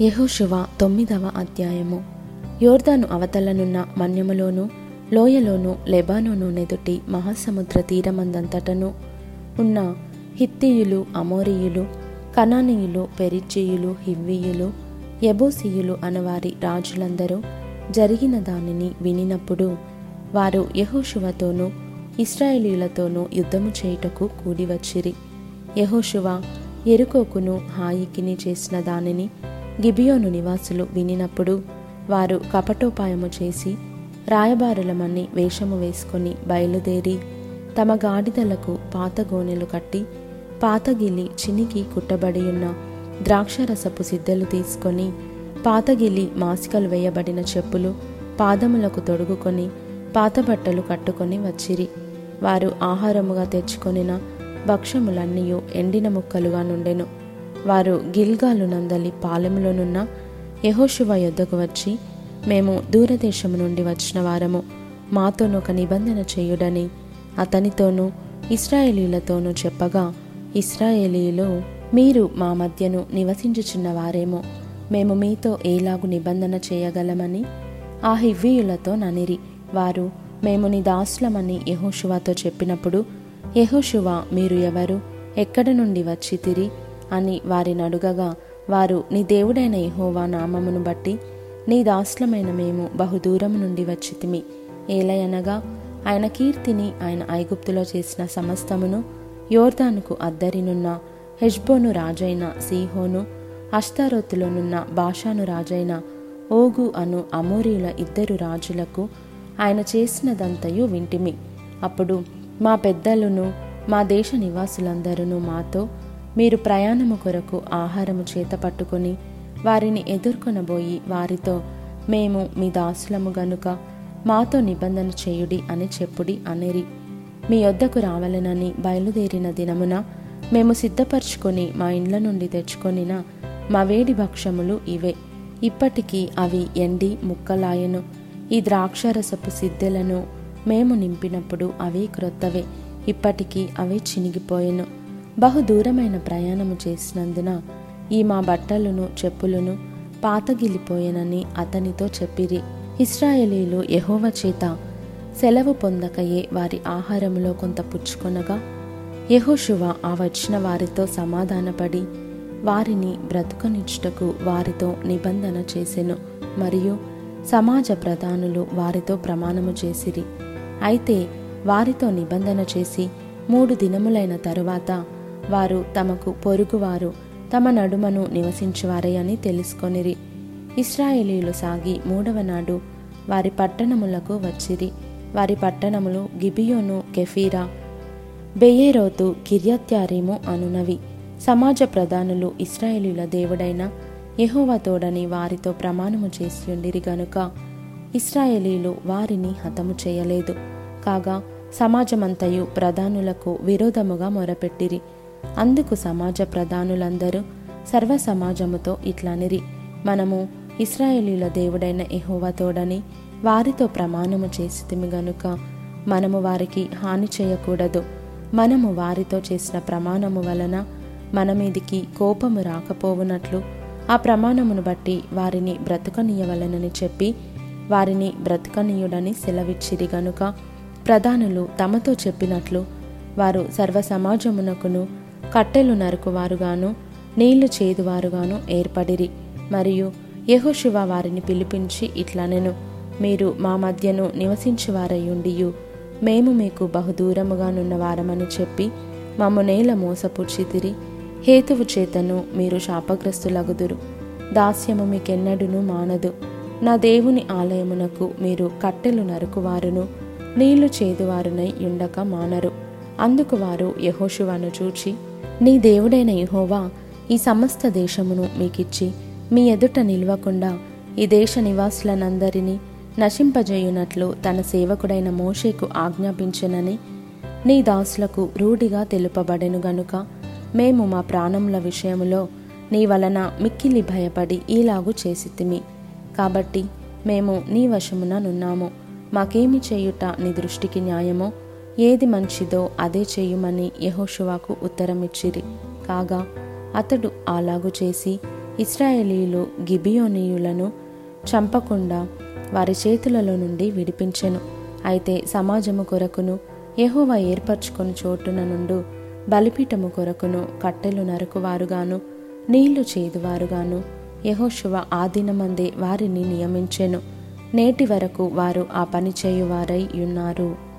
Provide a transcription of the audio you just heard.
యెహోషువ తొమ్మిదవ అధ్యాయము. యోర్దాను అవతలనున్న మన్యములోను లోయలోను లెబానోను నెదుటి మహాసముద్ర తీరమందంతటను ఉన్న హిత్తీయులు అమోరియులు కనానీయులు పెరిజ్జీయులు హివ్వీయులు ఎబోసియులు అనవారి రాజులందరూ జరిగిన దానిని వినినప్పుడు వారు యెహోషువతోనూ ఇస్రాయేలీలతోనూ యుద్ధము చేయుటకు కూడి వచ్చిరి ఎరుకోకును హాయికిని చేసిన దానిని గిబియోను నివాసులు వినినప్పుడు వారు కపటోపాయము చేసి రాయబారులమని వేషము వేసుకొని బయలుదేరి తమ గాడిదలకు పాత గోనెలు కట్టి పాతగిలి చినికి కుట్టబడి ఉన్న ద్రాక్షరసపు సిద్ధలు తీసుకొని పాతగిలి మాసికలు వేయబడిన చెప్పులు పాదములకు తొడుగుకొని పాత బట్టలు కట్టుకొని వచ్చిరి. వారు ఆహారముగా తెచ్చుకొనిన భక్ష్యములన్నీ ఎండిన ముక్కలుగా నుండెను. వారు గిల్గాలు నందలి పాలెములోనున్న యహోశివ యొద్దకు వచ్చి మేము దూరదేశము నుండి వచ్చిన వారము. మాతోను ఒక నిబంధన చేయుడని అతనితోనూ ఇస్రాయేలీలతోనూ చెప్పగా ఇస్రాయేలీలు మీరు మా మధ్యను నివసించుచున్నవారేమో మేము మీతో ఏలాగు నిబంధన చేయగలమని ఆ హివ్వీయులతో ననిరి. వారు మేము నీ దాసులమని యహోశువాతో చెప్పినప్పుడు యహోశువ మీరు ఎవరు? ఎక్కడ నుండి వచ్చి తిరి? అని వారిని అడుగగా వారు నీ దేవుడైన యహోవా నామమును బట్టి నీ దాస్లమైన మేము బహుదూరం నుండి వచ్చితిమి. ఏలయనగా ఆయన కీర్తిని ఆయన ఐగుప్తులో చేసిన సమస్తమును యోర్దానుకు అద్దరినున్న హెష్బోను రాజైన సీహోను అష్తారోతులోనున్న బాషాను రాజైన ఓగు అను అమోరీల ఇద్దరు రాజులకు ఆయన చేసినదంతయు వింటిమి. అప్పుడు మా పెద్దలను మా దేశ నివాసులందరూ మాతో మీరు ప్రయాణము కొరకు ఆహారము చేత పట్టుకొని వారిని ఎదుర్కొనబోయి వారితో మేము మీ దాసులము గనుక మాతో నిబంధన చేయుడి అని చెప్పుడి అనిరి. మీ వద్దకు రావాలనని బయలుదేరిన దినమున మేము సిద్ధపరచుకొని మా ఇండ్ల నుండి తెచ్చుకొనిన మా వేడి భక్ష్యములు ఇవే. ఇప్పటికీ అవి ఎండి ముక్కలాయను. ఈ ద్రాక్షరసపు సిద్ధెలను మేము నింపినప్పుడు అవి క్రొత్తవే. ఇప్పటికీ అవి చినిగిపోయెను. బహు దూరమైన ప్రయాణము చేసినందున ఈ మా బట్టలను చెప్పులను పాతగిలిపోయెనని అతనితో చెప్పిరి. ఇస్రాయేలీలు యహోవ చేత సెలవు పొందకయే వారి ఆహారములో కొంత పుచ్చుకొనగా యహోశువ ఆ వచ్చిన వారితో సమాధానపడి వారిని బ్రతుకనిచ్చుటకు వారితో నిబంధన చేసెను. మరియు సమాజ ప్రధానులు వారితో ప్రమాణము చేసిరి. అయితే వారితో నిబంధన చేసి మూడు దినములైన తరువాత వారు తమకు పొరుగువారు తమ నడుమను నివసించువారే అని తెలుసుకొనిరి. ఇస్రాయేలీలు సాగి మూడవ నాడు వారి పట్టణములకు వచ్చిరి. వారి పట్టణములు గిబియోను కెఫీరా బెయేరోతు కిర్యత్యారీము అనునవి. సమాజ ప్రధానులు ఇస్రాయేలీల దేవుడైన యెహోవా తోడని వారితో ప్రమాణము చేసియుండిరి గనుక ఇస్రాయేలీలు వారిని హతము చేయలేదు. కాగా సమాజమంతయు ప్రధానులకు విరోధముగా మొరపెట్టిరి. అందుకు సమాజ ప్రధానులందరూ సర్వ సమాజముతో ఇట్లనిరి. మనము ఇస్రాయేలీల దేవుడైన యెహోవా తోడని వారితో ప్రమాణము చేసితిమి గనుక మనము వారికి హాని చేయకూడదు. మనము వారితో చేసిన ప్రమాణము వలన మన మీదికి కోపము రాకపోవునట్లు ఆ ప్రమాణమును బట్టి వారిని బ్రతకనీయవలనని చెప్పి వారిని బ్రతకనీయుడని సెలవిచ్చిరి గనుక ప్రధానులు తమతో చెప్పినట్లు వారు సర్వ సమాజమునకును కట్టెలు నరుకువారుగాను నీళ్ళు చేదువారుగాను ఏర్పడిరి. మరియు యహోశివ వారిని పిలిపించి ఇట్లనెను మీరు మా మధ్యను నివసించువారయ్యుండియు మేము మీకు బహుదూరముగానున్న వారమని చెప్పి మమ్ము నేల మోసపుచ్చితిరి. హేతువు చేతను మీరు శాపగ్రస్తులగుదురు. దాస్యము మీకెన్నడును మానదు. నా దేవుని ఆలయమునకు మీరు కట్టెలు నరుకువారును నీళ్ళు చేదువారునై యుండక మానరు. అందుకు వారు యహోశివను చూచి నీ దేవుడైన యహోవా ఈ సమస్త దేశమును మీకిచ్చి మీ ఎదుట నిల్వకుండా ఈ దేశ నివాసులనందరినీ నశింపజేయునట్లు తన సేవకుడైన మోషేకు ఆజ్ఞాపించనని నీ దాసులకు రూఢిగా తెలుపబడెను గనుక మేము మా ప్రాణముల విషయములో నీ వలన మిక్కిలి భయపడి ఈలాగు చేసితిమి. కాబట్టి మేము నీ వశమున నున్నాము. మాకేమి చేయుట నీ దృష్టికి న్యాయమో ఏది మంచిదో అదే చేయుమని యహోషువాకు ఉత్తరమిచ్చిరి. కాగా అతడు అలాగు చేసి ఇస్రాయేలీలు గిబియోనీయులను చంపకుండా వారి చేతులలో నుండి విడిపించెను. అయితే సమాజము కొరకును యహోవా ఏర్పరచుకొని చోటున నుండు బలిపీఠము కొరకును కట్టెలు నరుకువారుగాను నీళ్ళు చేదువారుగాను యహోశువ ఆదినమందే వారిని నియమించెను. నేటి వరకు వారు ఆ పని చేయువారై ఉన్నారు.